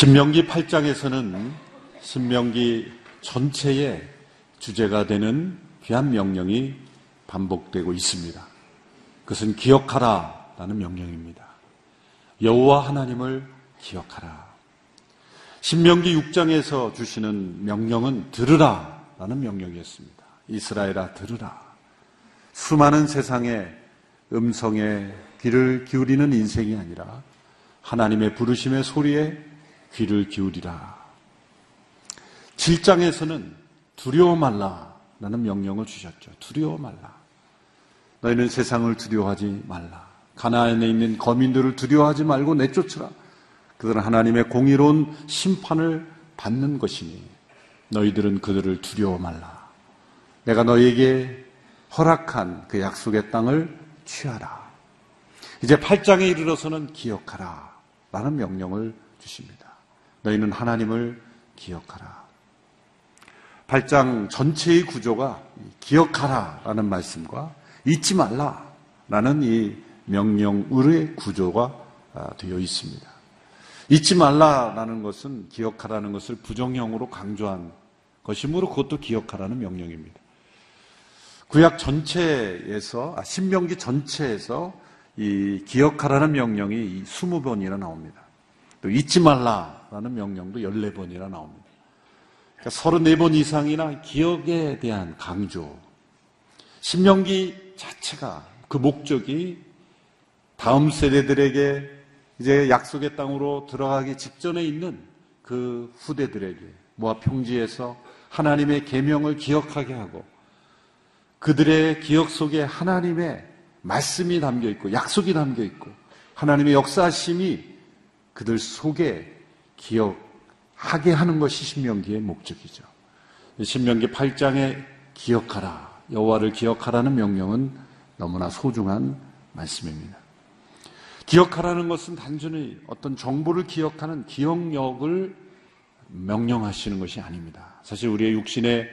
신명기 8장에서는 신명기 전체의 주제가 되는 귀한 명령이 반복되고 있습니다. 그것은 기억하라라는 명령입니다. 여호와 하나님을 기억하라. 신명기 6장에서 주시는 명령은 들으라라는 명령이었습니다. 이스라엘아 들으라. 수많은 세상의 음성에 귀를 기울이는 인생이 아니라 하나님의 부르심의 소리에 귀를 기울이라. 7장에서는 두려워 말라라는 명령을 주셨죠. 두려워 말라. 너희는 세상을 두려워하지 말라. 가나안에 있는 거민들을 두려워하지 말고 내쫓으라. 그들은 하나님의 공의로운 심판을 받는 것이니 너희들은 그들을 두려워 말라. 내가 너희에게 허락한 그 약속의 땅을 취하라. 이제 8장에 이르러서는 기억하라. 라는 명령을 주십니다. 너희는 하나님을 기억하라. 8장 전체의 구조가 기억하라 라는 말씀과 잊지 말라 라는 이 명령의 구조가 아, 되어 있습니다. 잊지 말라라는 것은 기억하라는 것을 부정형으로 강조한 것이므로 그것도 기억하라는 명령입니다. 구약 전체에서, 아, 신명기 전체에서 이 기억하라는 명령이 20번이나 나옵니다. 또 잊지 말라 라는 명령도 14번이나 나옵니다. 그러니까 34번 이상이나 기억에 대한 강조. 신명기 자체가 그 목적이 다음 세대들에게 이제 약속의 땅으로 들어가기 직전에 있는 그 후대들에게 모압 평지에서 하나님의 계명을 기억하게 하고 그들의 기억 속에 하나님의 말씀이 담겨 있고 약속이 담겨 있고 하나님의 역사심이 그들 속에 기억 하게 하는 것이 신명기의 목적이죠. 신명기 8장에 기억하라. 여호와를 기억하라는 명령은 너무나 소중한 말씀입니다. 기억하라는 것은 단순히 어떤 정보를 기억하는 기억력을 명령하시는 것이 아닙니다. 사실 우리의 육신의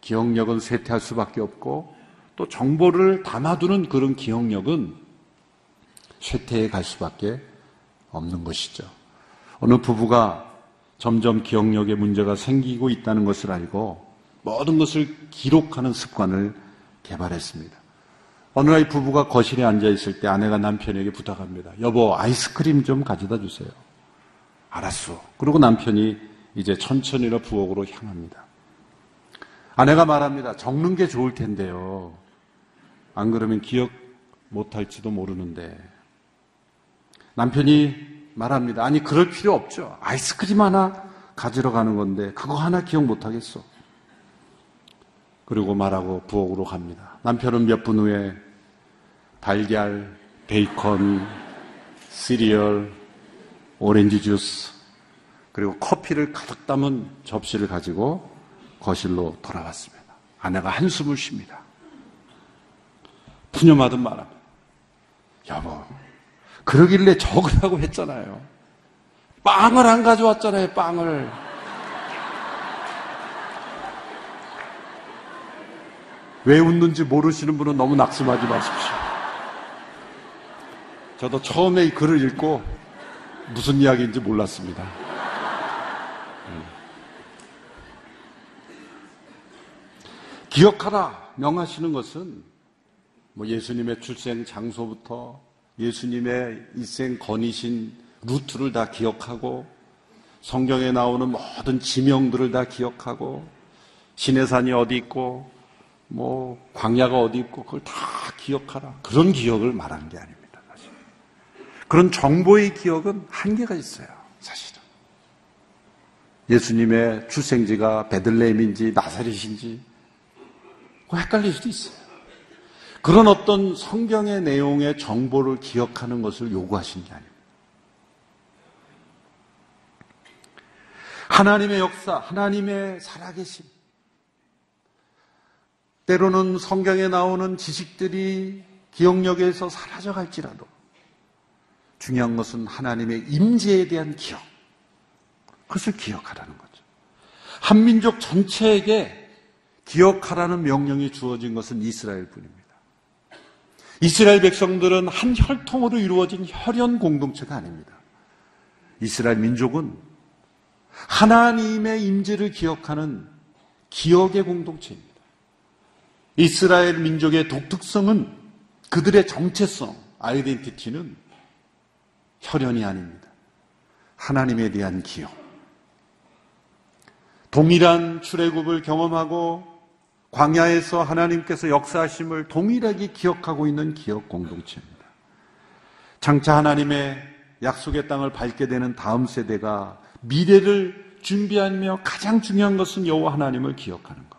기억력은 쇠퇴할 수밖에 없고 또 정보를 담아두는 그런 기억력은 쇠퇴해 갈 수밖에 없는 것이죠. 어느 부부가 점점 기억력에 문제가 생기고 있다는 것을 알고 모든 것을 기록하는 습관을 개발했습니다. 어느 날 부부가 거실에 앉아 있을 때 아내가 남편에게 부탁합니다. 여보, 아이스크림 좀 가져다 주세요. 알았어. 그리고 남편이 이제 천천히로 부엌으로 향합니다. 아내가 말합니다. 적는 게 좋을 텐데요. 안 그러면 기억 못 할지도 모르는데. 남편이 말합니다. 아니, 그럴 필요 없죠. 아이스크림 하나 가지러 가는 건데, 그거 하나 기억 못 하겠어. 그리고 말하고 부엌으로 갑니다. 남편은 몇 분 후에 달걀, 베이컨, 시리얼, 오렌지 주스, 그리고 커피를 가득 담은 접시를 가지고 거실로 돌아왔습니다. 아내가 한숨을 쉽니다. 푸념하듯 말합니다. 여보, 그러길래 적으라고 했잖아요. 빵을 안 가져왔잖아요, 빵을. 왜 웃는지 모르시는 분은 너무 낙심하지 마십시오. 저도 처음에 이 글을 읽고 무슨 이야기인지 몰랐습니다. 음. 기억하라 명하시는 것은 뭐 예수님의 출생 장소부터 예수님의 일생 건이신 루트를 다 기억하고 성경에 나오는 모든 지명들을 다 기억하고 신해산이 어디 있고 뭐 광야가 어디 있고 그걸 다 기억하라 그런 기억을 말하는 게 아닙니다. 사실 그런 정보의 기억은 한계가 있어요. 사실은 예수님의 출생지가 베들레헴인지 나사렛인지 헷갈릴 수도 있어요. 그런 어떤 성경의 내용의 정보를 기억하는 것을 요구하신 게 아닙니다. 하나님의 역사, 하나님의 살아계심. 때로는 성경에 나오는 지식들이 기억력에서 사라져 갈지라도 중요한 것은 하나님의 임재에 대한 기억. 그것을 기억하라는 거죠. 한민족 전체에게 기억하라는 명령이 주어진 것은 이스라엘 뿐입니다. 이스라엘 백성들은 한 혈통으로 이루어진 혈연 공동체가 아닙니다. 이스라엘 민족은 하나님의 임재를 기억하는 기억의 공동체입니다. 이스라엘 민족의 독특성은 그들의 정체성, 아이덴티티는 혈연이 아닙니다. 하나님에 대한 기억. 동일한 출애굽을 경험하고 광야에서 하나님께서 역사하심을 동일하게 기억하고 있는 기억 공동체입니다. 장차 하나님의 약속의 땅을 밟게 되는 다음 세대가 미래를 준비하며 가장 중요한 것은 여호와 하나님을 기억하는 것.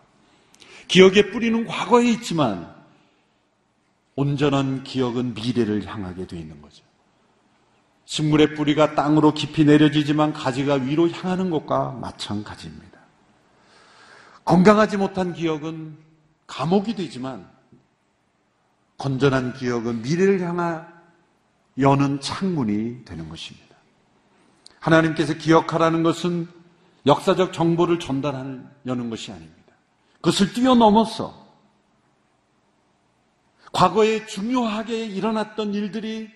기억의 뿌리는 과거에 있지만 온전한 기억은 미래를 향하게 되어 있는 거죠. 식물의 뿌리가 땅으로 깊이 내려지지만 가지가 위로 향하는 것과 마찬가지입니다. 건강하지 못한 기억은 감옥이 되지만 건전한 기억은 미래를 향하 여는 창문이 되는 것입니다. 하나님께서 기억하라는 것은 역사적 정보를 전달하는 여는 것이 아닙니다. 그것을 뛰어넘어서 과거에 중요하게 일어났던 일들이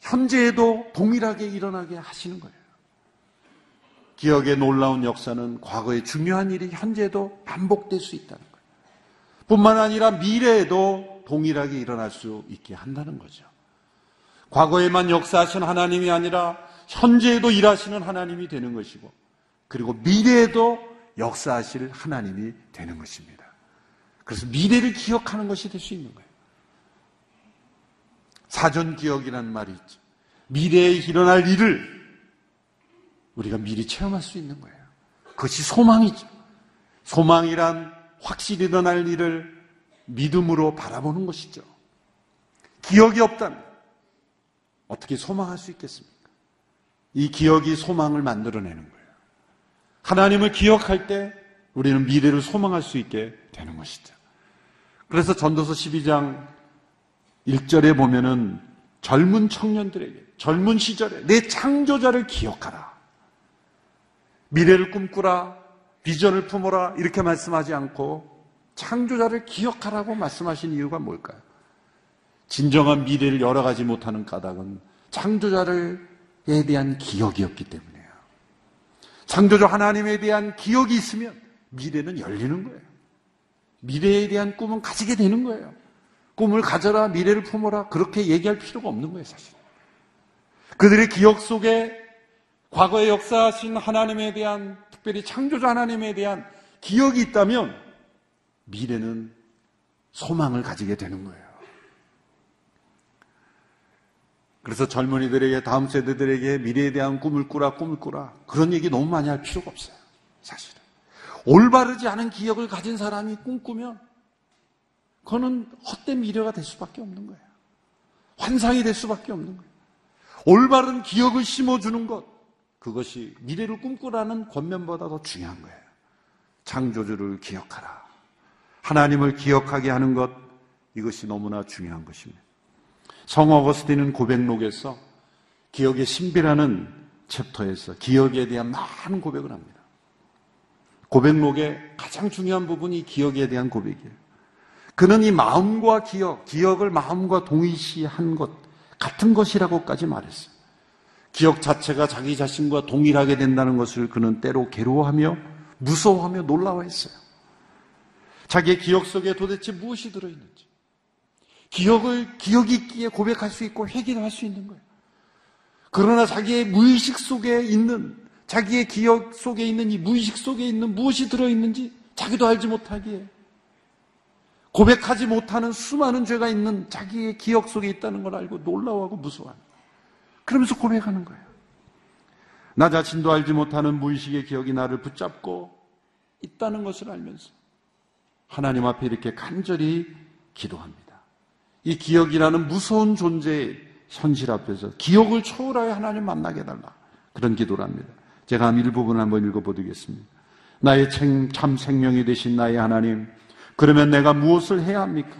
현재에도 동일하게 일어나게 하시는 거예요. 기억의 놀라운 역사는 과거의 중요한 일이 현재에도 반복될 수 있다는 거예요. 뿐만 아니라 미래에도 동일하게 일어날 수 있게 한다는 거죠. 과거에만 역사하신 하나님이 아니라 현재에도 일하시는 하나님이 되는 것이고, 그리고 미래에도 역사하실 하나님이 되는 것입니다. 그래서 미래를 기억하는 것이 될 수 있는 거예요. 사전 기억이라는 말이 있죠. 미래에 일어날 일을 우리가 미리 체험할 수 있는 거예요. 그것이 소망이죠. 소망이란 확실히 일어날 일을 믿음으로 바라보는 것이죠. 기억이 없다면 어떻게 소망할 수 있겠습니까? 이 기억이 소망을 만들어내는 거예요. 하나님을 기억할 때 우리는 미래를 소망할 수 있게 되는 것이죠. 그래서 전도서 12장 1절에 보면은 젊은 청년들에게 젊은 시절에 내 창조자를 기억하라. 미래를 꿈꾸라. 비전을 품어라. 이렇게 말씀하지 않고 창조자를 기억하라고 말씀하신 이유가 뭘까요? 진정한 미래를 열어가지 못하는 까닭은 창조자에 대한 기억이었기 때문이에요. 창조주 하나님에 대한 기억이 있으면 미래는 열리는 거예요. 미래에 대한 꿈은 가지게 되는 거예요. 꿈을 가져라, 미래를 품어라, 그렇게 얘기할 필요가 없는 거예요, 사실. 그들의 기억 속에 과거에 역사하신 하나님에 대한, 특별히 창조자 하나님에 대한 기억이 있다면 미래는 소망을 가지게 되는 거예요. 그래서 젊은이들에게, 다음 세대들에게 미래에 대한 꿈을 꾸라, 꿈을 꾸라. 그런 얘기 너무 많이 할 필요가 없어요. 사실은. 올바르지 않은 기억을 가진 사람이 꿈꾸면 그거는 헛된 미래가 될 수밖에 없는 거예요. 환상이 될 수밖에 없는 거예요. 올바른 기억을 심어주는 것, 그것이 미래를 꿈꾸라는 권면보다 더 중요한 거예요. 창조주를 기억하라. 하나님을 기억하게 하는 것, 이것이 너무나 중요한 것입니다. 성 어거스틴은 고백록에서 기억의 신비라는 챕터에서 기억에 대한 많은 고백을 합니다. 고백록의 가장 중요한 부분이 기억에 대한 고백이에요. 그는 이 마음과 기억, 기억을 마음과 동일시한 것, 같은 것이라고까지 말했어요. 기억 자체가 자기 자신과 동일하게 된다는 것을 그는 때로 괴로워하며 무서워하며 놀라워했어요. 자기의 기억 속에 도대체 무엇이 들어있는지. 기억을 기억 있기에 고백할 수 있고 회개를 할 수 있는 거예요. 그러나 자기의 무의식 속에 있는 자기의 기억 속에 있는 이 무의식 속에 있는 무엇이 들어있는지 자기도 알지 못하기에 고백하지 못하는 수많은 죄가 있는 자기의 기억 속에 있다는 걸 알고 놀라워하고 무서워하는 그러면서 고백하는 거예요. 나 자신도 알지 못하는 무의식의 기억이 나를 붙잡고 있다는 것을 알면서 하나님 앞에 이렇게 간절히 기도합니다. 이 기억이라는 무서운 존재의 현실 앞에서 기억을 초월하여 하나님 만나게 해달라. 그런 기도를 합니다. 제가 일부분 한번 읽어보겠습니다. 나의 참 생명이 되신 나의 하나님, 그러면 내가 무엇을 해야 합니까?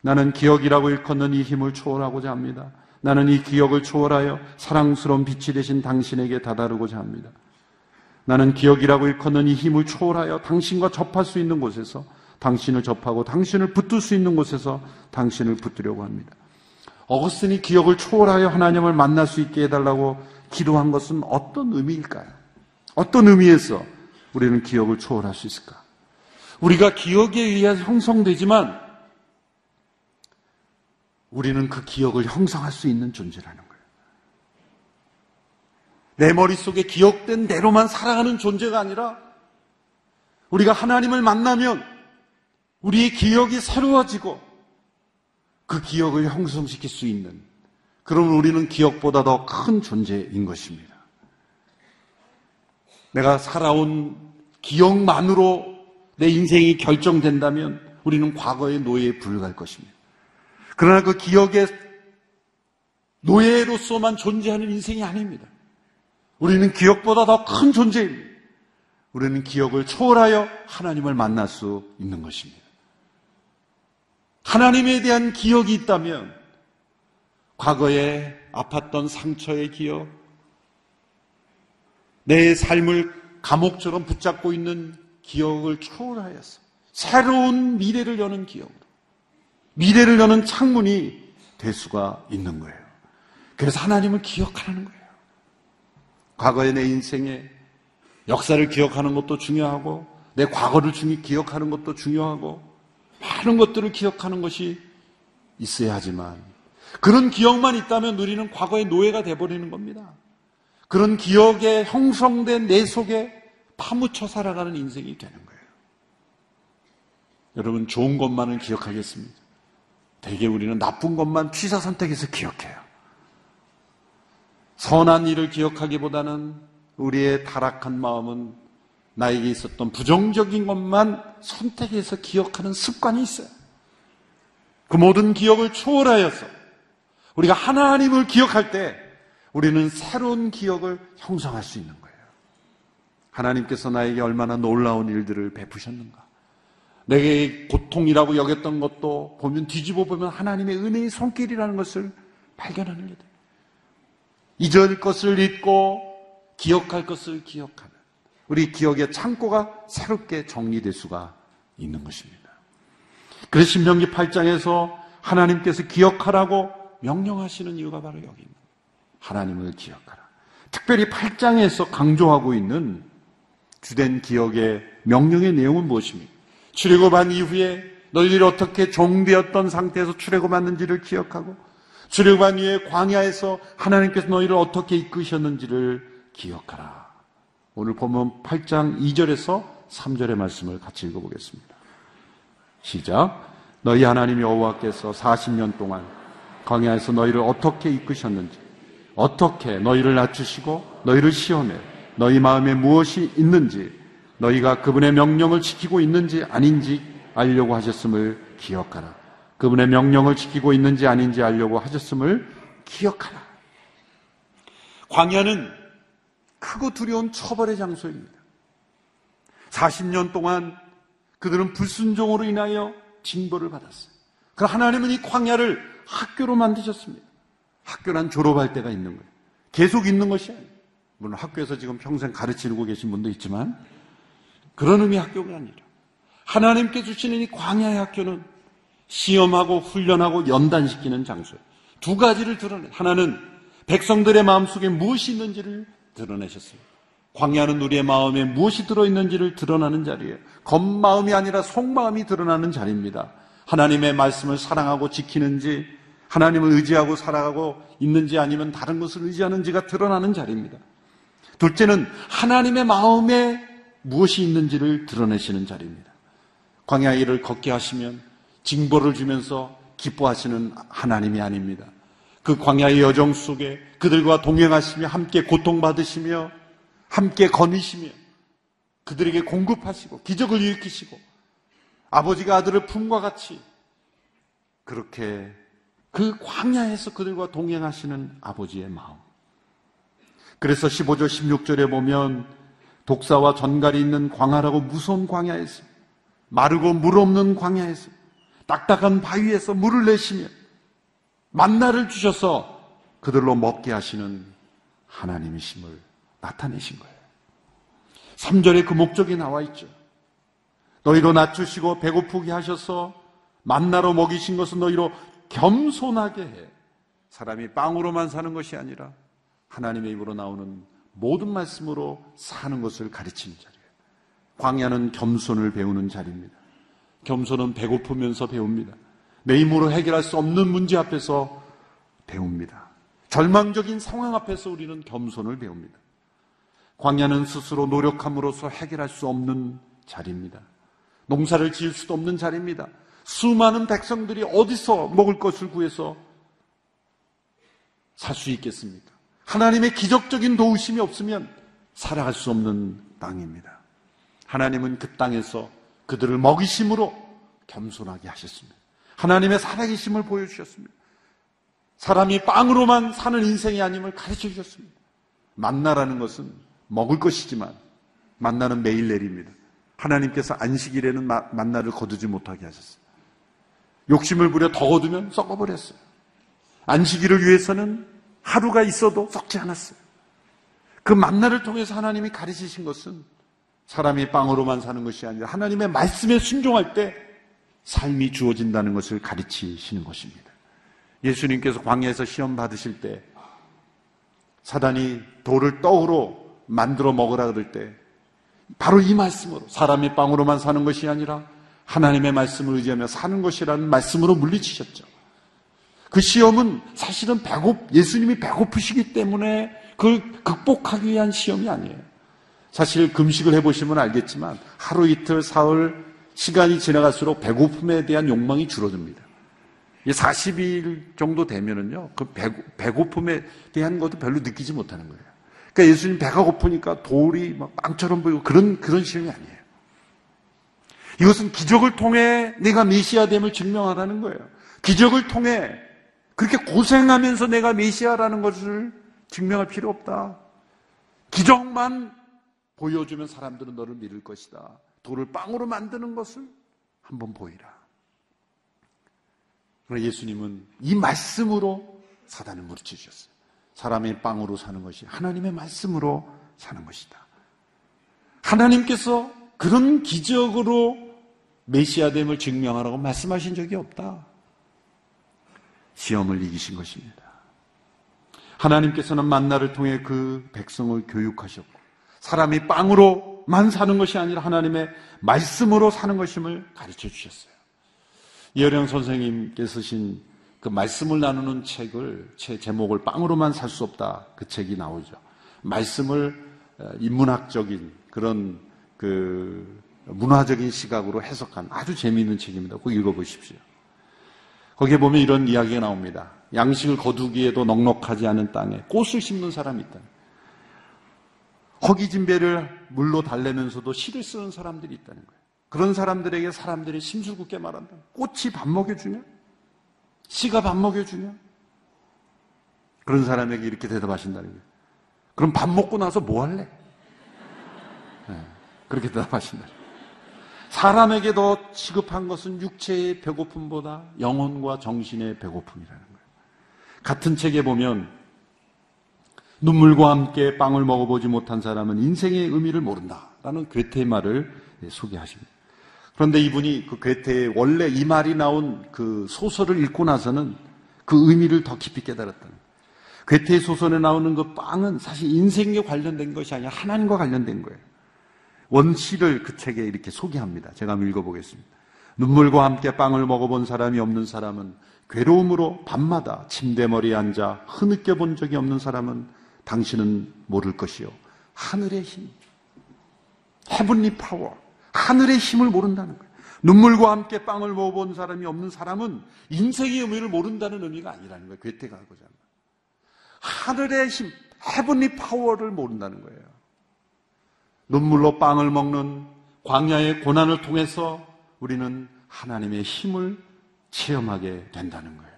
나는 기억이라고 일컫는 이 힘을 초월하고자 합니다. 나는 이 기억을 초월하여 사랑스러운 빛이 되신 당신에게 다다르고자 합니다. 나는 기억이라고 일컫는 이 힘을 초월하여 당신과 접할 수 있는 곳에서 당신을 접하고 당신을 붙들 수 있는 곳에서 당신을 붙들려고 합니다. 어거스틴이 기억을 초월하여 하나님을 만날 수 있게 해달라고 기도한 것은 어떤 의미일까요? 어떤 의미에서 우리는 기억을 초월할 수 있을까? 우리가 기억에 의해서 형성되지만 우리는 그 기억을 형성할 수 있는 존재라는 거예요. 내 머릿속에 기억된 대로만 살아가는 존재가 아니라 우리가 하나님을 만나면 우리의 기억이 새로워지고 그 기억을 형성시킬 수 있는 그러면 우리는 기억보다 더 큰 존재인 것입니다. 내가 살아온 기억만으로 내 인생이 결정된다면 우리는 과거의 노예에 불과할 것입니다. 그러나 그 기억의 노예로서만 존재하는 인생이 아닙니다. 우리는 기억보다 더 큰 존재입니다. 우리는 기억을 초월하여 하나님을 만날 수 있는 것입니다. 하나님에 대한 기억이 있다면 과거에 아팠던 상처의 기억, 내 삶을 감옥처럼 붙잡고 있는 기억을 초월하여서 새로운 미래를 여는 기억으로 미래를 여는 창문이 될 수가 있는 거예요. 그래서 하나님을 기억하는 거예요. 과거의 내 인생에 역사를 기억하는 것도 중요하고 내 과거를 기억하는 것도 중요하고 많은 것들을 기억하는 것이 있어야 하지만 그런 기억만 있다면 우리는 과거의 노예가 돼버리는 겁니다. 그런 기억에 형성된 내 속에 파묻혀 살아가는 인생이 되는 거예요. 여러분, 좋은 것만은 기억하겠습니다. 대개 우리는 나쁜 것만 취사 선택해서 기억해요. 선한 일을 기억하기보다는 우리의 타락한 마음은 나에게 있었던 부정적인 것만 선택해서 기억하는 습관이 있어요. 그 모든 기억을 초월하여서 우리가 하나님을 기억할 때 우리는 새로운 기억을 형성할 수 있는 거예요. 하나님께서 나에게 얼마나 놀라운 일들을 베푸셨는가. 내게 고통이라고 여겼던 것도 보면 뒤집어 보면 하나님의 은혜의 손길이라는 것을 발견하는 게 돼요. 잊을 것을 잊고 기억할 것을 기억하는 우리 기억의 창고가 새롭게 정리될 수가 있는 것입니다. 그래서 신명기 8장에서 하나님께서 기억하라고 명령하시는 이유가 바로 여기입니다. 하나님을 기억하라. 특별히 8장에서 강조하고 있는 주된 기억의 명령의 내용은 무엇입니까? 출애굽한 이후에 너희들이 어떻게 종되었던 상태에서 출애굽했는지를 기억하고 출애굽한 이후에 광야에서 하나님께서 너희를 어떻게 이끄셨는지를 기억하라. 오늘 보면 8장 2절에서 3절의 말씀을 같이 읽어보겠습니다. 시작. 너희 하나님 여호와께서 40년 동안 광야에서 너희를 어떻게 이끄셨는지 어떻게 너희를 낮추시고 너희를 시험해 너희 마음에 무엇이 있는지 너희가 그분의 명령을 지키고 있는지 아닌지 알려고 하셨음을 기억하라. 그분의 명령을 지키고 있는지 아닌지 알려고 하셨음을 기억하라. 광야는 크고 두려운 처벌의 장소입니다. 40년 동안 그들은 불순종으로 인하여 징벌을 받았어요. 그럼 하나님은 이 광야를 학교로 만드셨습니다. 학교란 졸업할 때가 있는 거예요. 계속 있는 것이 아니에요. 물론 학교에서 지금 평생 가르치고 계신 분도 있지만 그런 의미 학교가 아니라 하나님께 주시는 이 광야의 학교는 시험하고 훈련하고 연단시키는 장소예요. 두 가지를 드러내. 하나는 백성들의 마음속에 무엇이 있는지를 드러내셨어요. 광야는 우리의 마음에 무엇이 들어있는지를 드러나는 자리예요. 겉마음이 아니라 속마음이 드러나는 자리입니다. 하나님의 말씀을 사랑하고 지키는지 하나님을 의지하고 살아가고 있는지 아니면 다른 것을 의지하는지가 드러나는 자리입니다. 둘째는 하나님의 마음에 무엇이 있는지를 드러내시는 자리입니다. 광야의 일을 걷게 하시면 징벌을 주면서 기뻐하시는 하나님이 아닙니다. 그 광야의 여정 속에 그들과 동행하시며 함께 고통받으시며 함께 거니시며 그들에게 공급하시고 기적을 일으키시고 아버지가 아들을 품과 같이 그렇게 그 광야에서 그들과 동행하시는 아버지의 마음. 그래서 15절, 16절에 보면 독사와 전갈이 있는 광야라고 무서운 광야에서 마르고 물 없는 광야에서 딱딱한 바위에서 물을 내시며 만나를 주셔서 그들로 먹게 하시는 하나님이심을 나타내신 거예요. 3절에 그 목적이 나와 있죠. 너희로 낮추시고 배고프게 하셔서 만나로 먹이신 것은 너희로 겸손하게 해. 사람이 빵으로만 사는 것이 아니라 하나님의 입으로 나오는 모든 말씀으로 사는 것을 가르치는 자리예요. 광야는 겸손을 배우는 자리입니다. 겸손은 배고프면서 배웁니다. 내 힘으로 해결할 수 없는 문제 앞에서 배웁니다. 절망적인 상황 앞에서 우리는 겸손을 배웁니다. 광야는 스스로 노력함으로써 해결할 수 없는 자리입니다. 농사를 지을 수도 없는 자리입니다. 수많은 백성들이 어디서 먹을 것을 구해서 살 수 있겠습니까? 하나님의 기적적인 도우심이 없으면 살아갈 수 없는 땅입니다. 하나님은 그 땅에서 그들을 먹이심으로 겸손하게 하셨습니다. 하나님의 살아계심을 보여주셨습니다. 사람이 빵으로만 사는 인생이 아님을 가르쳐 주셨습니다. 만나라는 것은 먹을 것이지만 만나는 매일 내립니다. 하나님께서 안식일에는 만나를 거두지 못하게 하셨어요. 욕심을 부려 더 거두면 썩어버렸어요. 안식일을 위해서는 하루가 있어도 썩지 않았어요. 그 만나를 통해서 하나님이 가르치신 것은 사람이 빵으로만 사는 것이 아니라 하나님의 말씀에 순종할 때 삶이 주어진다는 것을 가르치시는 것입니다. 예수님께서 광야에서 시험 받으실 때 사단이 돌을 떡으로 만들어 먹으라 그럴 때 바로 이 말씀으로 사람이 빵으로만 사는 것이 아니라 하나님의 말씀을 의지하며 사는 것이라는 말씀으로 물리치셨죠. 그 시험은 사실은 배고 예수님이 배고프시기 때문에 그걸 극복하기 위한 시험이 아니에요. 사실 금식을 해보시면 알겠지만 하루 이틀 사흘 시간이 지나갈수록 배고픔에 대한 욕망이 줄어듭니다. 40일 정도 되면은요, 그 배고 픔에 대한 것도 별로 느끼지 못하는 거예요. 그러니까 예수님 배가 고프니까 돌이 막 빵처럼 보이고 그런, 그런 시험이 아니에요. 이것은 기적을 통해 내가 메시아 됨을 증명하라는 거예요. 기적을 통해 그렇게 고생하면서 내가 메시아라는 것을 증명할 필요 없다. 기적만 보여주면 사람들은 너를 믿을 것이다. 돌을 빵으로 만드는 것을 한번 보이라. 그러나 예수님은 이 말씀으로 사단을 주셨어요. 사람의 빵으로 사는 것이 하나님의 말씀으로 사는 것이다. 하나님께서 그런 기적으로 메시아됨을 증명하라고 말씀하신 적이 없다. 시험을 이기신 것입니다. 하나님께서는 만나를 통해 그 백성을 교육하셨고 사람이 빵으로만 사는 것이 아니라 하나님의 말씀으로 사는 것임을 가르쳐 주셨어요. 이어령 선생님께서 쓰신 그 말씀을 나누는 책을 제 제목을 빵으로만 살 수 없다 그 책이 나오죠. 말씀을 어, 인문학적인 그런 그 문화적인 시각으로 해석한 아주 재미있는 책입니다. 꼭 읽어보십시오. 거기에 보면 이런 이야기가 나옵니다. 양식을 거두기에도 넉넉하지 않은 땅에 꽃을 심는 사람이 있다. 허기진 배를 물로 달래면서도 씨를 쓰는 사람들이 있다는 거예요. 그런 사람들에게 사람들이 심술궂게 말한다. 꽃이 밥 먹여주냐? 씨가 밥 먹여주냐? 그런 사람에게 이렇게 대답하신다는 거예요. 그럼 밥 먹고 나서 뭐 할래? 네, 그렇게 대답하신다. 사람에게 더 시급한 것은 육체의 배고픔보다 영혼과 정신의 배고픔이라는 거예요. 같은 책에 보면 눈물과 함께 빵을 먹어보지 못한 사람은 인생의 의미를 모른다라는 괴테의 말을 소개하십니다. 그런데 이분이 그 괴테의 원래 이 말이 나온 그 소설을 읽고 나서는 그 의미를 더 깊이 깨달았다는 거예요. 괴테의 소설에 나오는 그 빵은 사실 인생에 관련된 것이 아니라 하나님과 관련된 거예요. 원시를 그 책에 이렇게 소개합니다. 제가 한번 읽어보겠습니다. 눈물과 함께 빵을 먹어본 사람이 없는 사람은 괴로움으로 밤마다 침대머리에 앉아 흐느껴 본 적이 없는 사람은 당신은 모를 것이요. 하늘의 힘. 헤븐리 파워. 하늘의 힘을 모른다는 거예요. 눈물과 함께 빵을 먹어본 사람이 없는 사람은 인생의 의미를 모른다는 의미가 아니라는 거예요. 괴테가 하고자 하는. 하늘의 힘, 헤븐리 파워를 모른다는 거예요. 눈물로 빵을 먹는 광야의 고난을 통해서 우리는 하나님의 힘을 체험하게 된다는 거예요.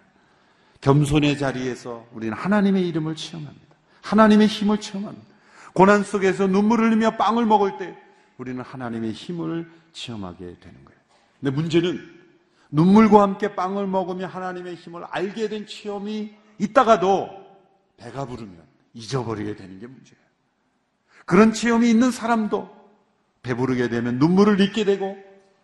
겸손의 자리에서 우리는 하나님의 이름을 체험합니다. 하나님의 힘을 체험합니다. 고난 속에서 눈물을 흘리며 빵을 먹을 때 우리는 하나님의 힘을 체험하게 되는 거예요. 근데 문제는 눈물과 함께 빵을 먹으며 하나님의 힘을 알게 된 체험이 있다가도 배가 부르면 잊어버리게 되는 게 문제예요. 그런 체험이 있는 사람도 배부르게 되면 눈물을 잊게 되고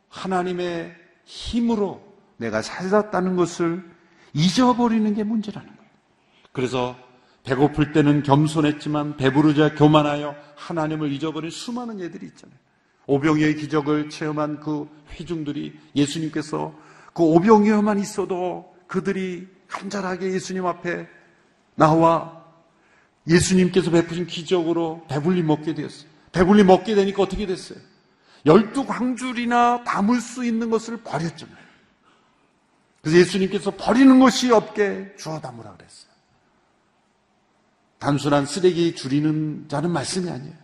하나님의 힘으로 내가 살았다는 것을 잊어버리는 게 문제라는 거예요. 그래서 배고플 때는 겸손했지만 배부르자 교만하여 하나님을 잊어버린 수많은 예들이 있잖아요. 오병이의 기적을 체험한 그 회중들이 예수님께서 그 오병이어만 있어도 그들이 간절하게 예수님 앞에 나와 예수님께서 베푸신 기적으로 배불리 먹게 되었어요. 배불리 먹게 되니까 어떻게 됐어요? 열두 광줄이나 담을 수 있는 것을 버렸잖아요. 그래서 예수님께서 버리는 것이 없게 주어 담으라 그랬어요. 단순한 쓰레기 줄이는 자는 말씀이 아니에요.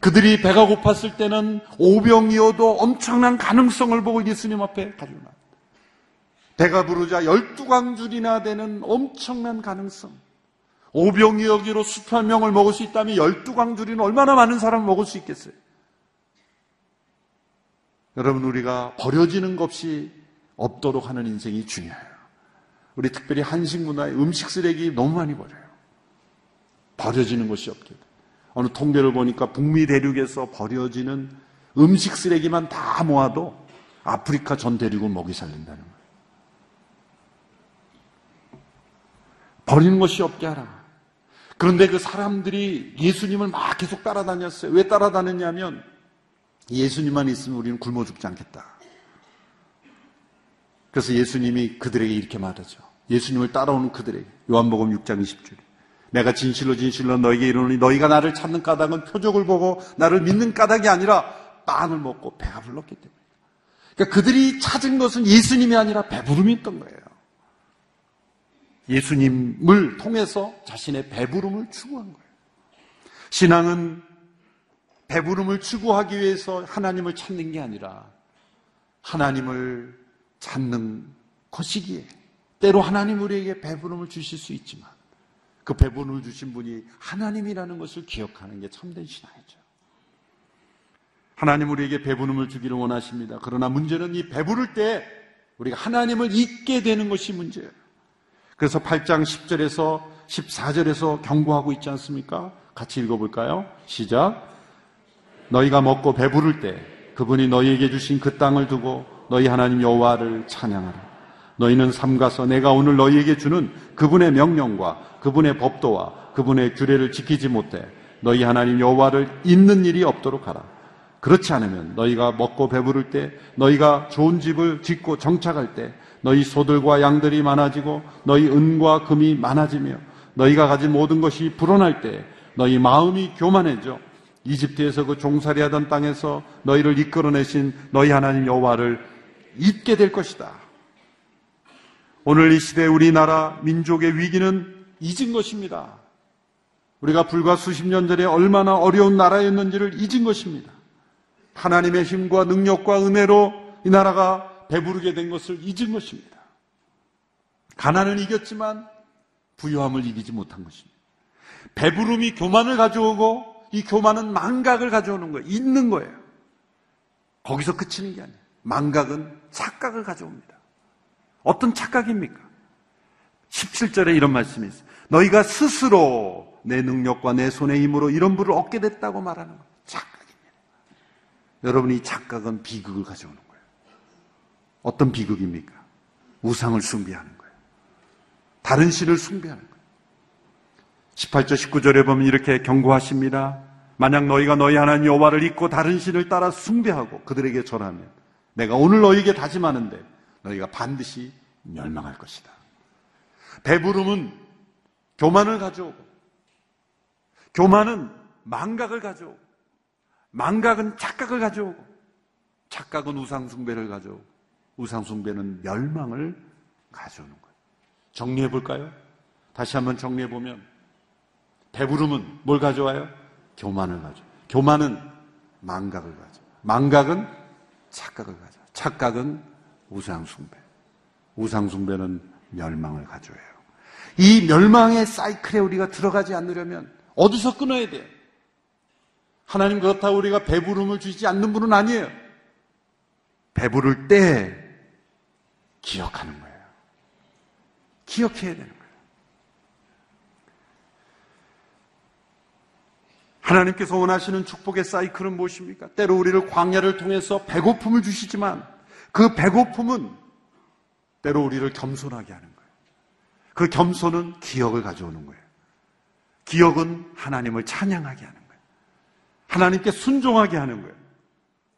그들이 배가 고팠을 때는 오병이어도 엄청난 가능성을 보고 예수님 앞에 가지고 나. 배가 부르자 열두 광줄이나 되는 엄청난 가능성. 오병이어기로 수천 명을 먹을 수 있다면 열두 광줄이는 얼마나 많은 사람을 먹을 수 있겠어요? 여러분 우리가 버려지는 것이 없도록 하는 인생이 중요해요. 우리 특별히 한식 문화에 음식 쓰레기 너무 많이 버려요. 버려지는 것이 없게 돼. 어느 통계를 보니까 북미 대륙에서 버려지는 음식 쓰레기만 다 모아도 아프리카 전 대륙을 먹이 살린다는 거예요. 버리는 것이 없게 하라. 그런데 그 사람들이 예수님을 막 계속 따라다녔어요. 왜 따라다녔냐면 예수님만 있으면 우리는 굶어 죽지 않겠다. 그래서 예수님이 그들에게 이렇게 말하죠. 예수님을 따라오는 그들에게 요한복음 6장 20절. 내가 진실로 진실로 너에게 이르노니 너희가 나를 찾는 까닭은 표적을 보고 나를 믿는 까닭이 아니라 빵을 먹고 배가 불렀기 때문에. 그러니까 그들이 찾은 것은 예수님이 아니라 배부름이 있던 거예요. 예수님을 통해서 자신의 배부름을 추구한 거예요. 신앙은 배부름을 추구하기 위해서 하나님을 찾는 게 아니라 하나님을 찾는 것이기에 때로 하나님 우리에게 배부름을 주실 수 있지만 그 배부름을 주신 분이 하나님이라는 것을 기억하는 게 참된 신앙이죠. 하나님 우리에게 배부름을 주기를 원하십니다. 그러나 문제는 이 배부를 때 우리가 하나님을 잊게 되는 것이 문제예요. 그래서 8장 10절에서 14절에서 경고하고 있지 않습니까? 같이 읽어볼까요? 시작. 너희가 먹고 배부를 때 그분이 너희에게 주신 그 땅을 두고 너희 하나님 여호와를 찬양하라. 너희는 삼가서 내가 오늘 너희에게 주는 그분의 명령과 그분의 법도와 그분의 규례를 지키지 못해 너희 하나님 여호와를 잊는 일이 없도록 하라. 그렇지 않으면 너희가 먹고 배부를 때 너희가 좋은 집을 짓고 정착할 때 너희 소들과 양들이 많아지고 너희 은과 금이 많아지며 너희가 가진 모든 것이 불어날 때 너희 마음이 교만해져 이집트에서 그 종살이하던 땅에서 너희를 이끌어내신 너희 하나님 여호와를 잊게 될 것이다. 오늘 이 시대 우리나라 민족의 위기는 잊은 것입니다. 우리가 불과 수십 년 전에 얼마나 어려운 나라였는지를 잊은 것입니다. 하나님의 힘과 능력과 은혜로 이 나라가 배부르게 된 것을 잊은 것입니다. 가난은 이겼지만 부유함을 이기지 못한 것입니다. 배부름이 교만을 가져오고 이 교만은 망각을 가져오는 거예요. 잊는 거예요. 거기서 그치는 게 아니에요. 망각은 착각을 가져옵니다. 어떤 착각입니까? 17절에 이런 말씀이 있어요. 너희가 스스로 내 능력과 내 손의 힘으로 이런 부를 얻게 됐다고 말하는 거예요. 착각입니다. 여러분이 착각은 비극을 가져오는 거예요. 어떤 비극입니까? 우상을 숭배하는 거예요. 다른 신을 숭배하는 거예요. 18절 19절에 보면 이렇게 경고하십니다. 만약 너희가 너희 하나님 여호와를 잊고 다른 신을 따라 숭배하고 그들에게 절하면 내가 오늘 너희에게 다짐하는데 너희가 반드시 멸망할 것이다. 배부름은 교만을 가져오고, 교만은 망각을 가져오고, 망각은 착각을 가져오고, 착각은 우상 숭배를 가져오고, 우상숭배는 멸망을 가져오는 거예요. 정리해 볼까요? 다시 한번 정리해 보면, 배부름은 뭘 가져와요? 교만을 가져. 교만은 망각을 가져. 망각은 착각을 가져. 착각은 우상숭배. 우상숭배는 멸망을 가져와요. 이 멸망의 사이클에 우리가 들어가지 않으려면 어디서 끊어야 돼요? 하나님 그렇다고 우리가 배부름을 주지 않는 분은 아니에요. 배부를 때 기억하는 거예요. 기억해야 되는 거예요. 하나님께서 원하시는 축복의 사이클은 무엇입니까? 때로 우리를 광야를 통해서 배고픔을 주시지만 그 배고픔은 때로 우리를 겸손하게 하는 거예요. 그 겸손은 기억을 가져오는 거예요. 기억은 하나님을 찬양하게 하는 거예요. 하나님께 순종하게 하는 거예요.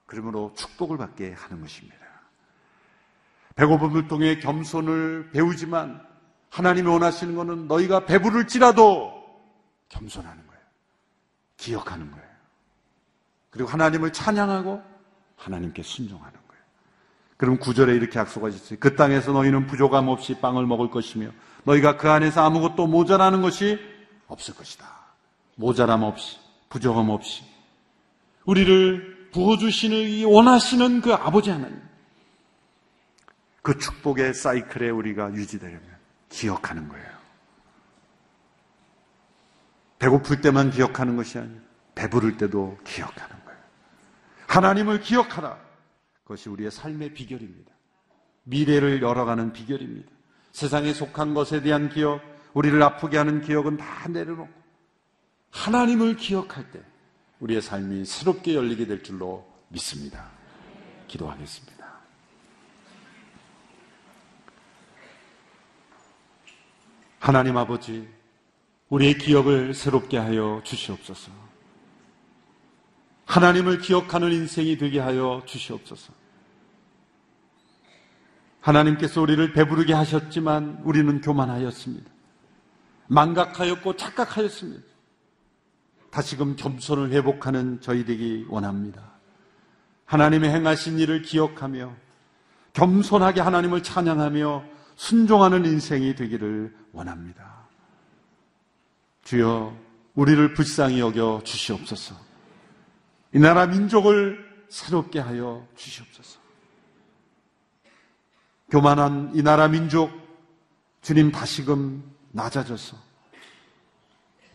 그러므로 축복을 받게 하는 것입니다. 배고픔을 통해 겸손을 배우지만 하나님이 원하시는 것은 너희가 배부를지라도 겸손하는 거예요. 기억하는 거예요. 그리고 하나님을 찬양하고 하나님께 순종하는 거예요. 그럼 구절에 이렇게 약속하셨어요. 그 땅에서 너희는 부족함 없이 빵을 먹을 것이며 너희가 그 안에서 아무것도 모자라는 것이 없을 것이다. 모자람 없이 부족함 없이 우리를 부어주시는 이 원하시는 그 아버지 하나님 그 축복의 사이클에 우리가 유지되려면 기억하는 거예요. 배고플 때만 기억하는 것이 아니에요. 배부를 때도 기억하는 거예요. 하나님을 기억하라. 그것이 우리의 삶의 비결입니다. 미래를 열어가는 비결입니다. 세상에 속한 것에 대한 기억, 우리를 아프게 하는 기억은 다 내려놓고 하나님을 기억할 때 우리의 삶이 새롭게 열리게 될 줄로 믿습니다. 기도하겠습니다. 하나님 아버지, 우리의 기억을 새롭게 하여 주시옵소서. 하나님을 기억하는 인생이 되게 하여 주시옵소서. 하나님께서 우리를 배부르게 하셨지만 우리는 교만하였습니다. 망각하였고 착각하였습니다. 다시금 겸손을 회복하는 저희 되기 원합니다. 하나님의 행하신 일을 기억하며 겸손하게 하나님을 찬양하며 순종하는 인생이 되기를 원합니다. 주여, 우리를 불쌍히 여겨 주시옵소서. 이 나라 민족을 새롭게 하여 주시옵소서. 교만한 이 나라 민족, 주님 다시금 낮아져서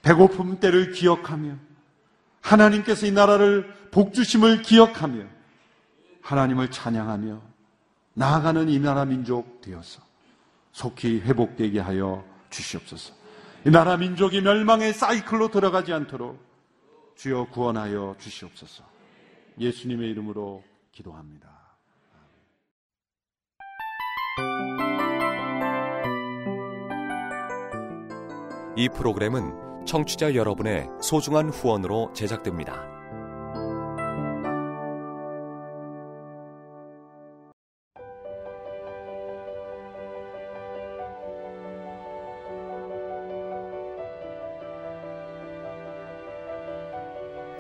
배고픔 때를 기억하며 하나님께서 이 나라를 복주심을 기억하며 하나님을 찬양하며 나아가는 이 나라 민족 되어서 속히 회복되게 하여 주시옵소서. 이 나라 민족이 멸망의 사이클로 들어가지 않도록 주여 구원하여 주시옵소서. 예수님의 이름으로 기도합니다. 이 프로그램은 청취자 여러분의 소중한 후원으로 제작됩니다.